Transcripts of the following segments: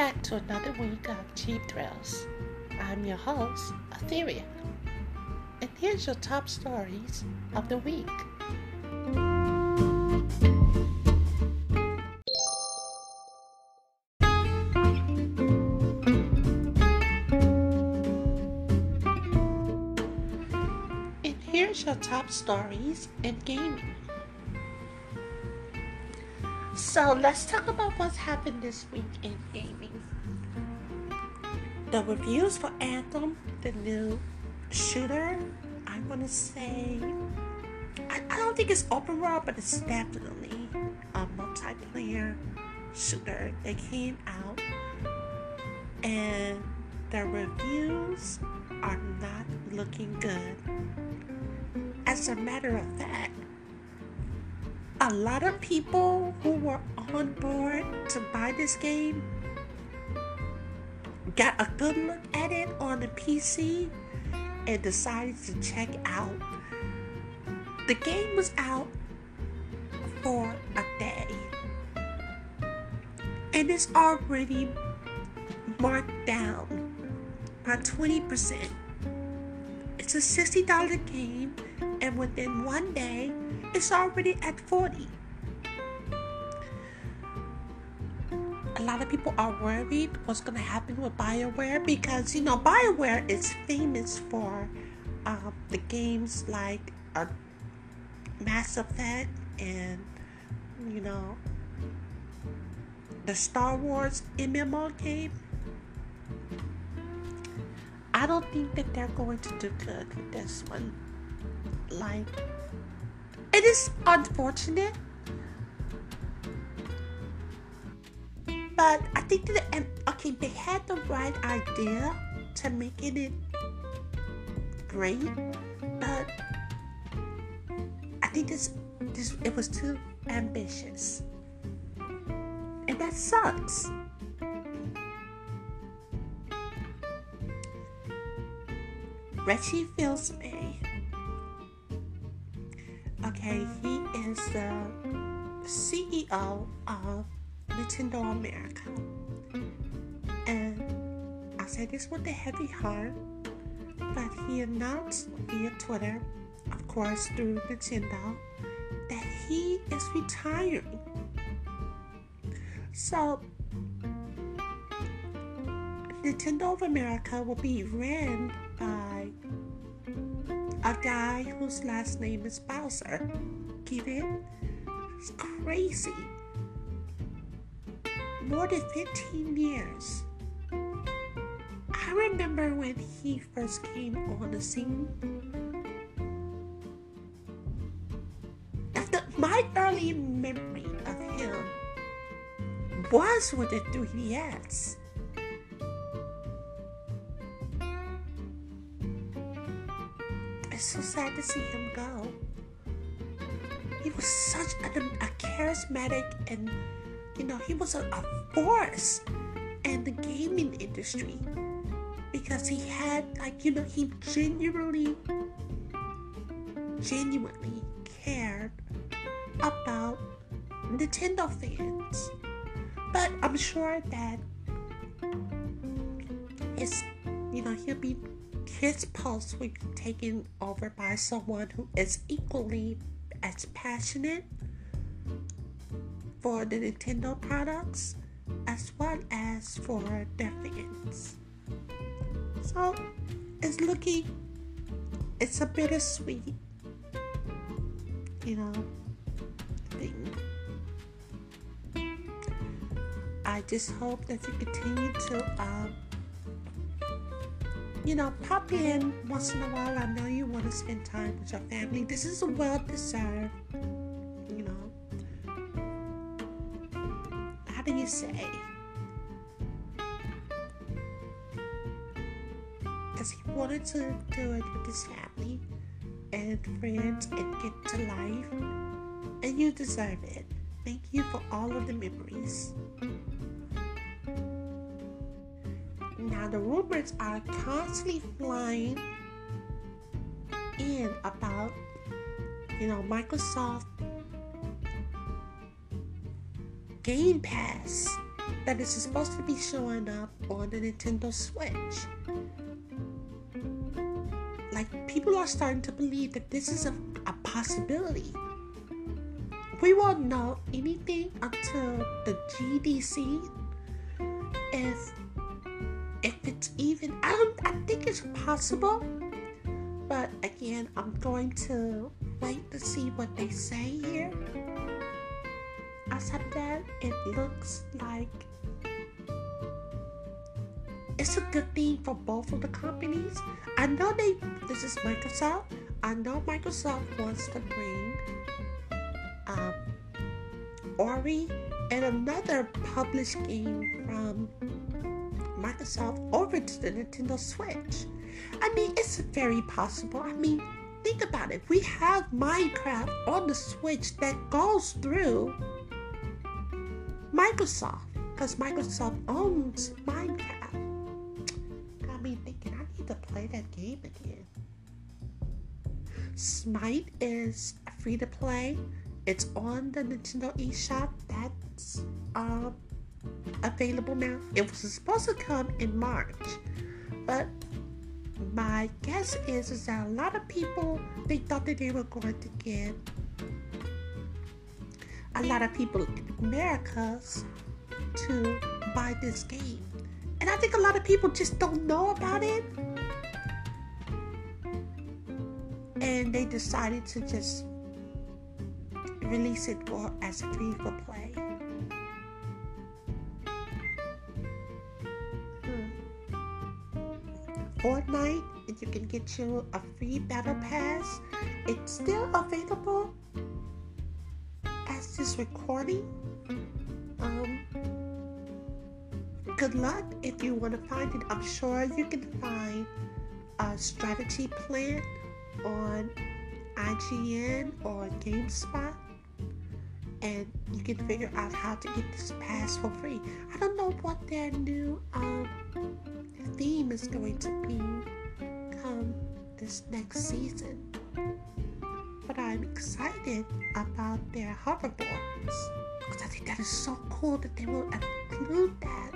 back to another week of Cheap Thrills. I'm your host, Etheria. And here's your top stories of the week. And here's your top stories in gaming. So let's talk about what's happened this week in gaming. The reviews for Anthem, the new shooter, I want to say, I, I don't think it's open world, but it's definitely a multiplayer shooter that came out, and the reviews are not looking good. As a matter of fact, a lot of people who were on board to buy this game got a good look at it on the PC and decided to check out. The game was out for a day and it's already marked down by 20%. It's a $60 game, within one day, it's already at 40. A lot of people are worried what's going to happen with BioWare because, you know, BioWare is famous for um, the games like uh, Mass Effect and, you know, the Star Wars MMO game. I don't think that they're going to do good with this one. Like, it is unfortunate, but I think that okay, they had the right idea to making it great, but I think this this it was too ambitious, and that sucks. Reggie Fils-Aimé. Okay, he is the CEO of Nintendo America. And I say this with a heavy heart, but he announced via Twitter, of course through Nintendo, that he is retiring. So, Nintendo of America will be ran a guy whose last name is Bowser. Get it? It's crazy. More than 15 years. I remember when he first came on the scene. The, my early memory of him was with the 3DS. So sad to see him go. He was such a, a charismatic and, you know, he was a, a force in the gaming industry because he had, like, you know, he genuinely, genuinely cared about Nintendo fans. But I'm sure that his, you know, he'll be his pulse will be taken over by someone who is equally as passionate for the Nintendo products as well as for their fans. So it's looking, it's a bittersweet, you know, thing. I just hope that you continue to, um, you know, pop in once in a while. I know you want to spend time with your family. This is a well deserved, you know. How do you say? Because he wanted to do it with his family and friends and get to life. And you deserve it. Thank you for all of the memories. The rumors are constantly flying in about, you know, Microsoft Game Pass that is supposed to be showing up on the Nintendo Switch. Like, people are starting to believe that this is a, a possibility. We won't know anything until the GDC if if it's even I don't I think it's possible. But again, I'm going to wait to see what they say here. Outside of that, it looks like it's a good thing for both of the companies. I know they this is Microsoft. I know Microsoft wants to bring um, Ori and another published game from Microsoft over to the Nintendo Switch. I mean, it's very possible. I mean, think about it. We have Minecraft on the Switch that goes through Microsoft because Microsoft owns Minecraft. Got me thinking, I need to play that game again. Smite is free to play. It's on the Nintendo eShop. That's um, available now. It was supposed to come in March, but my guess is, is that a lot of people they thought that they were going to get a lot of people in America to buy this game. And I think a lot of people just don't know about it. And they decided to just release it for as free for play. Fortnite, and you can get you a free battle pass. It's still available as this recording. Um, good luck if you want to find it. I'm sure you can find a strategy plan on IGN or GameSpot and you can figure out how to get this pass for free. I don't know what their new um, theme is going to be come this next season, but I'm excited about their hoverboards because I think that is so cool that they will include that.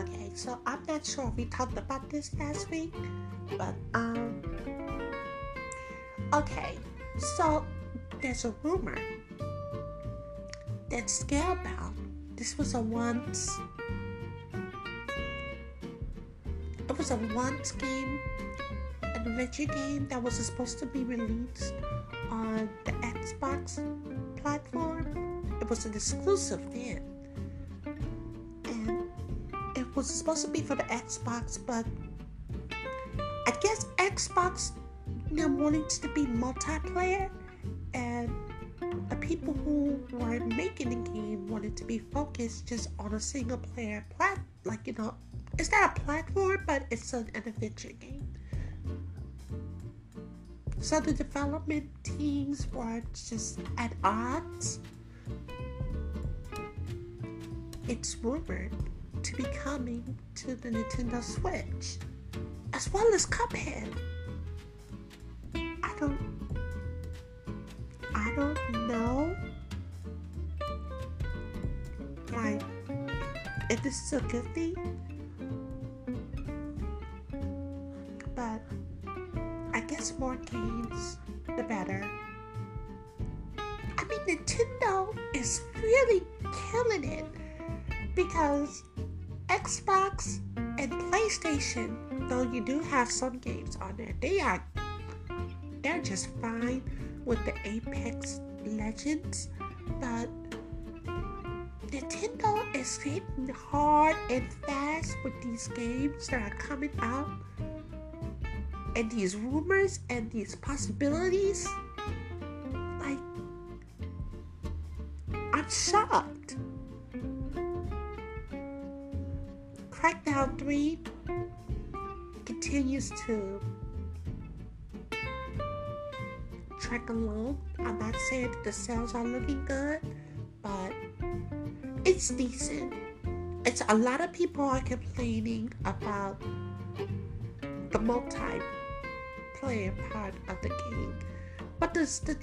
Okay, so I'm not sure we talked about this last week, but um Okay, so there's a rumor that Scalebound, this was a once, it was a once game, an adventure game that was supposed to be released on the Xbox platform. It was an exclusive then. And it was supposed to be for the Xbox, but I guess Xbox now wanting to be multiplayer and people who were making the game wanted to be focused just on a single player plat like you know it's not a platform but it's an, an adventure game. So the development teams were just at odds. It's rumored to be coming to the nintendo switch as well as cuphead this is good thing. But I guess more games the better. I mean Nintendo is really killing it because Xbox and PlayStation though you do have some games on there they are they're just fine with the Apex Legends, but Nintendo is hitting hard and fast with these games that are coming out and these rumors and these possibilities. Like, I'm shocked. Crackdown 3 continues to track along. I'm not saying that the sales are looking good, but it's decent. It's a lot of people are complaining about the multiplayer part of the game, but there's the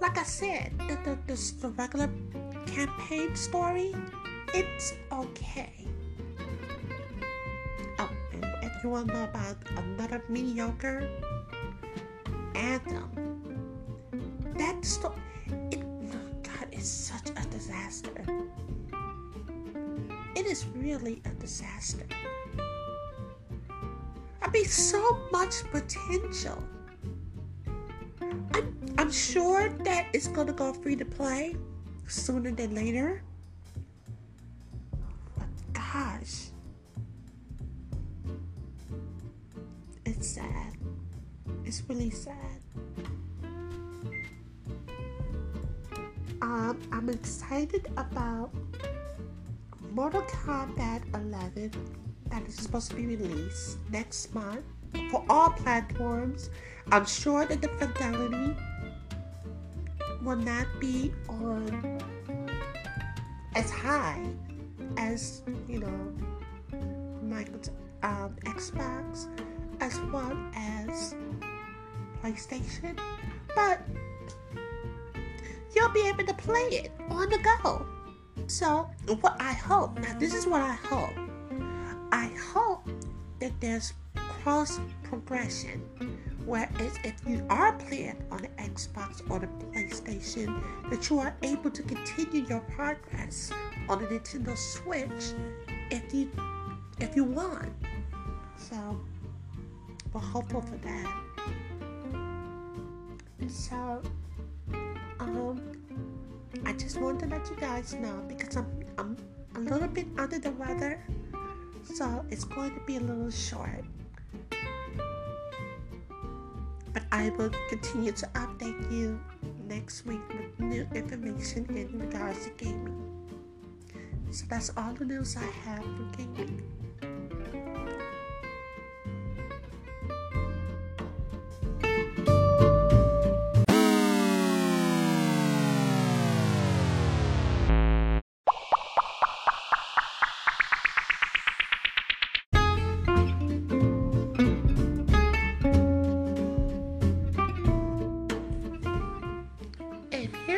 like I said, the, the, the, the regular campaign story, it's okay. Oh, and if you want to know about another mediocre anthem, that story, disaster. It is really a disaster. I mean, so much potential. I'm, I'm sure that it's going to go free to play sooner than later. But gosh, it's sad. It's really sad. Um, I'm excited about Mortal Kombat 11 that is supposed to be released next month for all platforms. I'm sure that the fidelity will not be on as high as you know Microsoft um, Xbox as well as PlayStation, but you'll be able to play it on the go. So, what I hope now, this is what I hope. I hope that there's cross progression, whereas if you are playing on the Xbox or the PlayStation, that you are able to continue your progress on the Nintendo Switch if you if you want. So, we're hopeful for that. So, um, I just want to let you guys know because I'm I'm a little bit under the weather, so it's going to be a little short. But I will continue to update you next week with new information in regards to gaming. So that's all the news I have for gaming.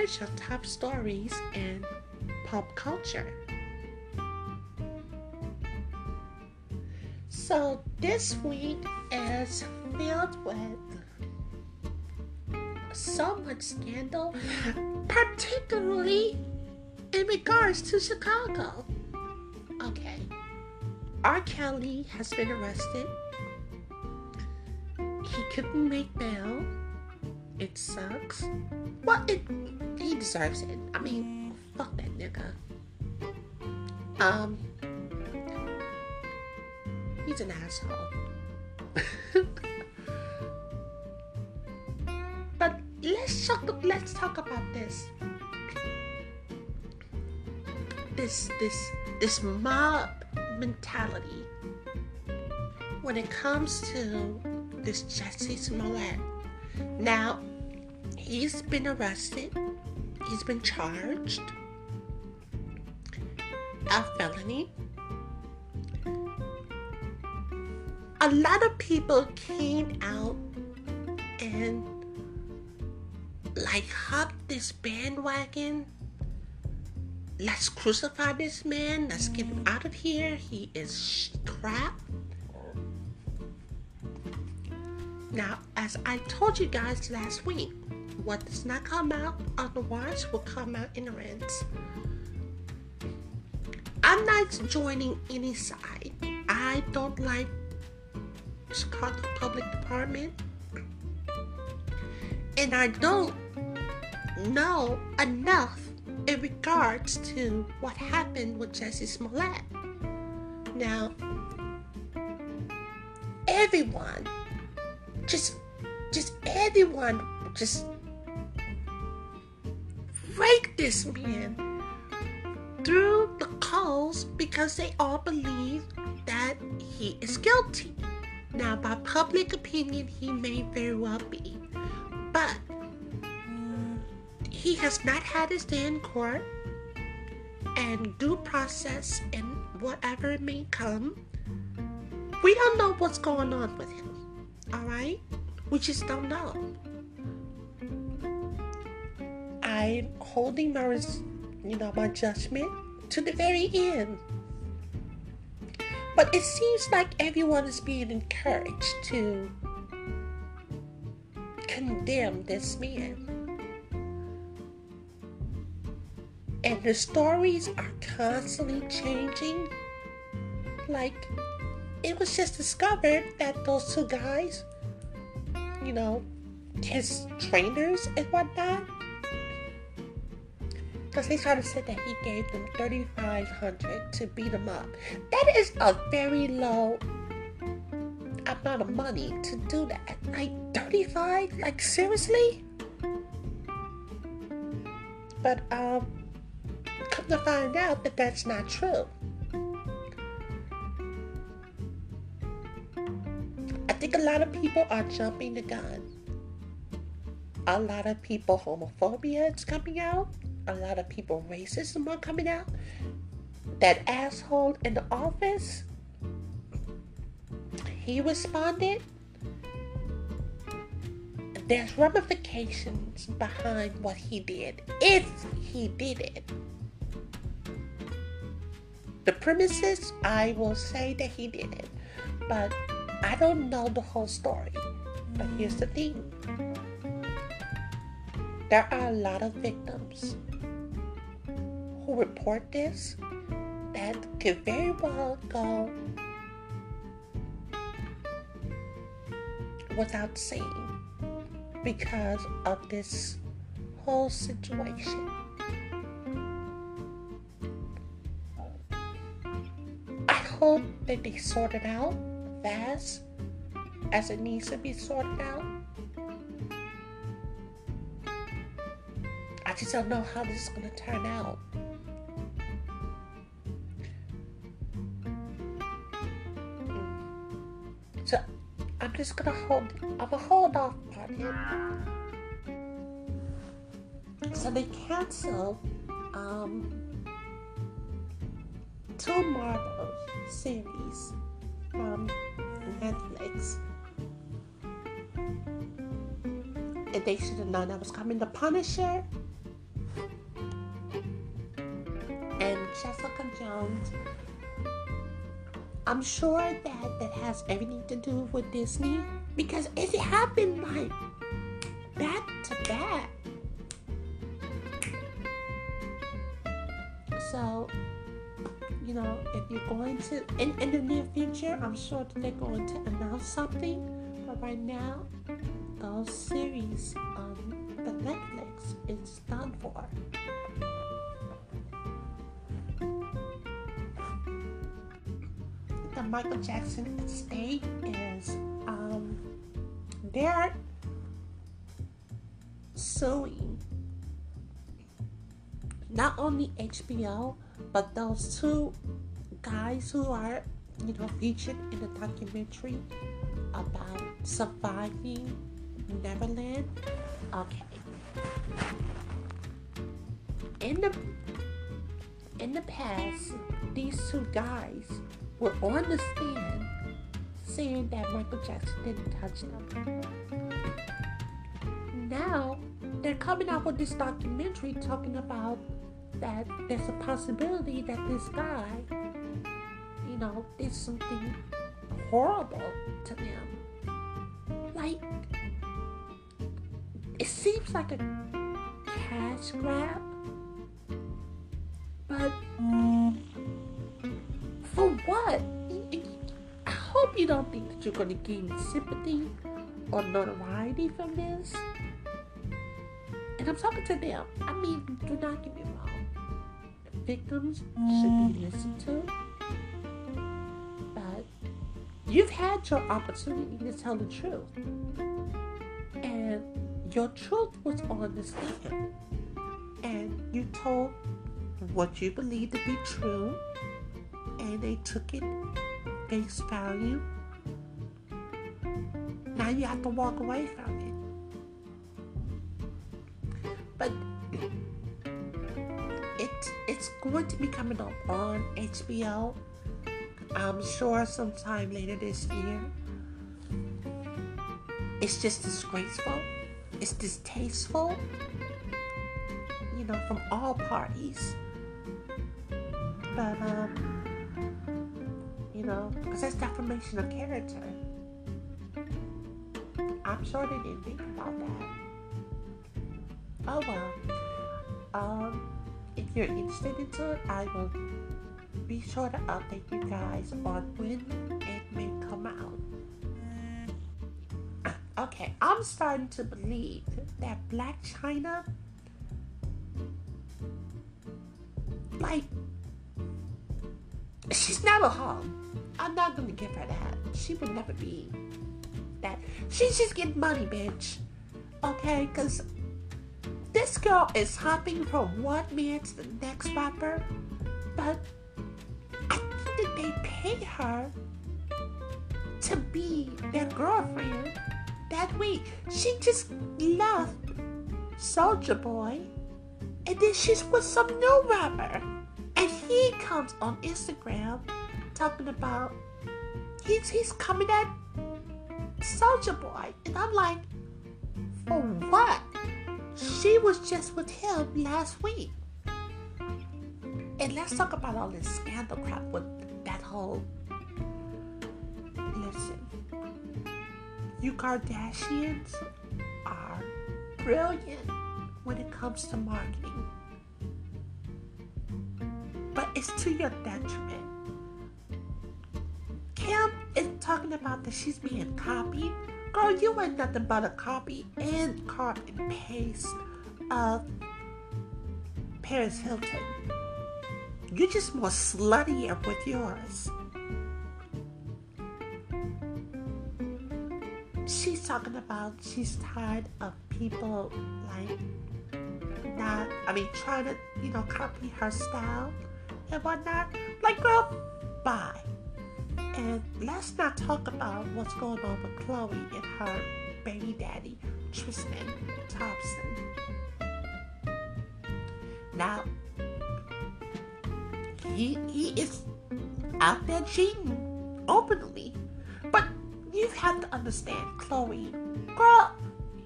And here's top stories in pop culture. So this week is filled with so much scandal, particularly in regards to Chicago. Okay. R. Kelly has been arrested. He couldn't make bail. It sucks. Well, it he deserves it. I mean, fuck that nigga. Um, he's an asshole. but let's talk. Let's talk about this. This this this mob mentality when it comes to this Jussie Smollett. Now, he's been arrested. He's been charged a felony. A lot of people came out and like hopped this bandwagon. Let's crucify this man. Let's get him out of here. He is crap. Now, as I told you guys last week, what does not come out on the watch will come out in the rents. I'm not joining any side. I don't like Chicago Public Department. And I don't know enough in regards to what happened with Jussie Smollett. Now, everyone, just, just everyone, just rake this man through the calls because they all believe that he is guilty. Now, by public opinion, he may very well be, but he has not had his day in court, and due process and whatever may come, we don't know what's going on with him. All right, we just don't know. I'm holding my, you know, my judgment to the very end. But it seems like everyone is being encouraged to condemn this man. And the stories are constantly changing. Like, it was just discovered that those two guys, you know, his trainers and whatnot, because they tried to say that he gave them 3500 to beat him up. That is a very low amount of money to do that. Like 35? Like seriously? But um come to find out that that's not true. I think a lot of people are jumping the gun. A lot of people homophobia is coming out. A lot of people racism are coming out. That asshole in the office he responded, there's ramifications behind what he did, if he did it. The premises, I will say that he did it, but I don't know the whole story. But here's the thing there are a lot of victims who report this that could very well go without saying because of this whole situation. I hope that they sort it out fast as it needs to be sorted out. I just don't know how this is going to turn out. Just gonna hold. I'm gonna hold off on it. So they cancel um, two Marvel series from Netflix, and they should have known that was coming. The Punisher and Jessica Jones I'm sure that that has everything to do with Disney because it happened like back to back. So, you know, if you're going to, in, in the near future, I'm sure that they're going to announce something. But right now, those series on the Netflix is done for. Michael Jackson estate is um, they're suing not only HBO but those two guys who are you know featured in the documentary about surviving Neverland. Okay. In the in the past, these two guys were on the stand saying that Michael Jackson didn't touch them. Now they're coming out with this documentary talking about that there's a possibility that this guy, you know, did something horrible to them. Like, it seems like a cash grab, but. Mm, for what? I hope you don't think that you're going to gain sympathy or notoriety from this. And I'm talking to them. I mean, do not get me wrong. The victims should be mm. listened to. But you've had your opportunity to tell the truth. And your truth was on the stand. And you told what you believe to be true they took it face value. Now you have to walk away from it. But it's it's going to be coming up on HBO. I'm sure sometime later this year. It's just disgraceful. It's distasteful. You know, from all parties. But, um, know, because that's defamation of character. I'm sure they didn't think about that. Oh well. Um, if you're interested into it, I will be sure to update you guys on when it may come out. Okay, I'm starting to believe that Blac Chyna, like, she's not a hoe. Not gonna give her that. She would never be that. She's just getting money, bitch. Okay, because this girl is hopping from one man to the next rapper, but I think they pay her to be their girlfriend that week. She just left Soulja Boy, and then she's with some new rapper. And he comes on Instagram talking about he's he's coming at Soulja Boy, and I'm like, for what? She was just with him last week. And let's talk about all this scandal crap with that whole. Listen, you Kardashians are brilliant when it comes to marketing, but it's to your detriment. Kim is talking about that she's being copied. Girl, you ain't nothing but a copy and copy and paste of Paris Hilton. You're just more sluttier with yours. She's talking about she's tired of people like not, I mean, trying to, you know, copy her style and whatnot. Like, girl, bye. And let's not talk about what's going on with Khloé and her baby daddy, Tristan Thompson. Now, he, he is out there cheating openly. But you have to understand, Khloé, girl,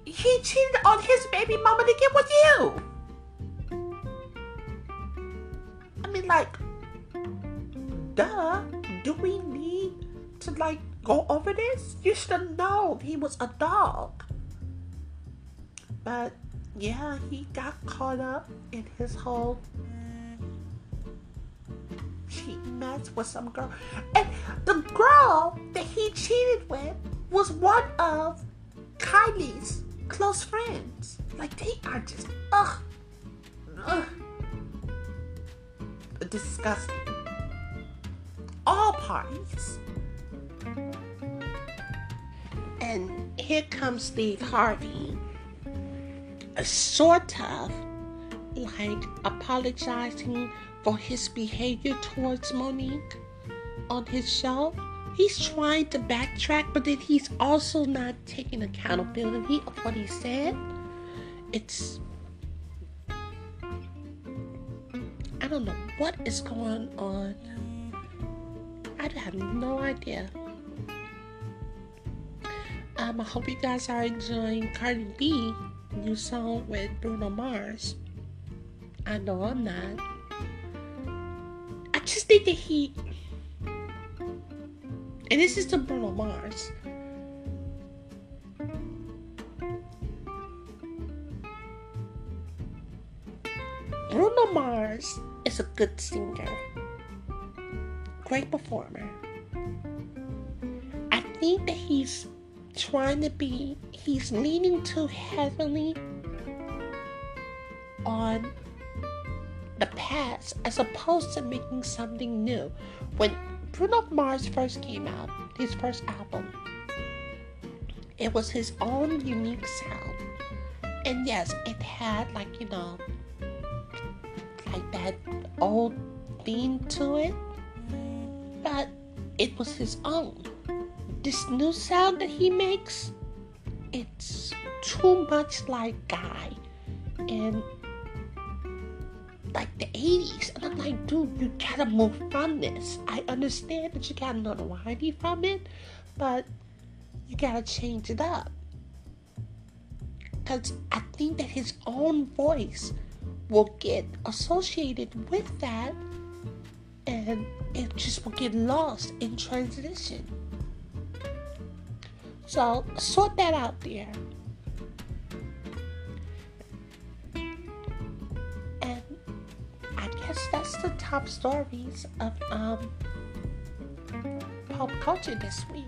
he cheated on his baby mama to get with you. I mean, like, duh. Do we need to like go over this? You should have known he was a dog. But yeah, he got caught up in his whole cheating mess with some girl. And the girl that he cheated with was one of Kylie's close friends. Like they are just ugh, ugh, disgusting all parties. And here comes Steve Harvey, a sort of like apologizing for his behavior towards Mo'Nique on his show. He's trying to backtrack, but then he's also not taking accountability of what he said. It's I don't know what is going on I have no idea. Um, I hope you guys are enjoying Cardi B new song with Bruno Mars. I know I'm not. I just think that he and this is to Bruno Mars. Bruno Mars is a good singer great performer. I think that he's trying to be, he's leaning too heavily on the past as opposed to making something new. When Bruno Mars first came out, his first album, it was his own unique sound. And yes, it had like, you know, like that old theme to it but it was his own. This new sound that he makes, it's too much like Guy and like the 80s. And I'm like, dude, you gotta move from this. I understand that you got notoriety from it, but you gotta change it up. Because I think that his own voice will get associated with that and it just will get lost in transition. So sort that out there. And I guess that's the top stories of um, pop culture this week.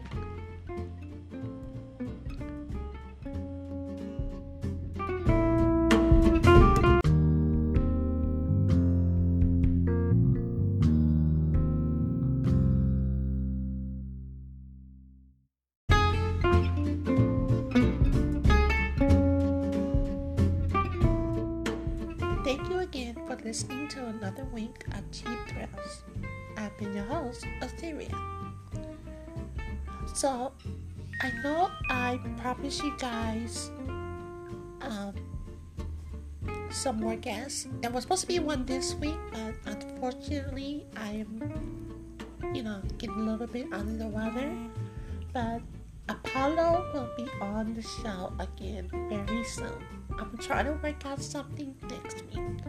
So, I know I promised you guys um, some more guests. There was supposed to be one this week, but unfortunately, I am, you know, getting a little bit under the weather. But Apollo will be on the show again very soon. I'm trying to work out something next week.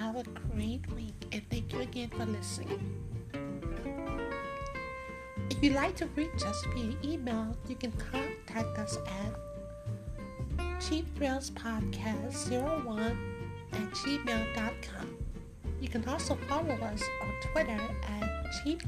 Have a great week and thank you again for listening. If you'd like to reach us via email, you can contact us at cheapthrillspodcast01 at gmail.com. You can also follow us on Twitter at Cheap.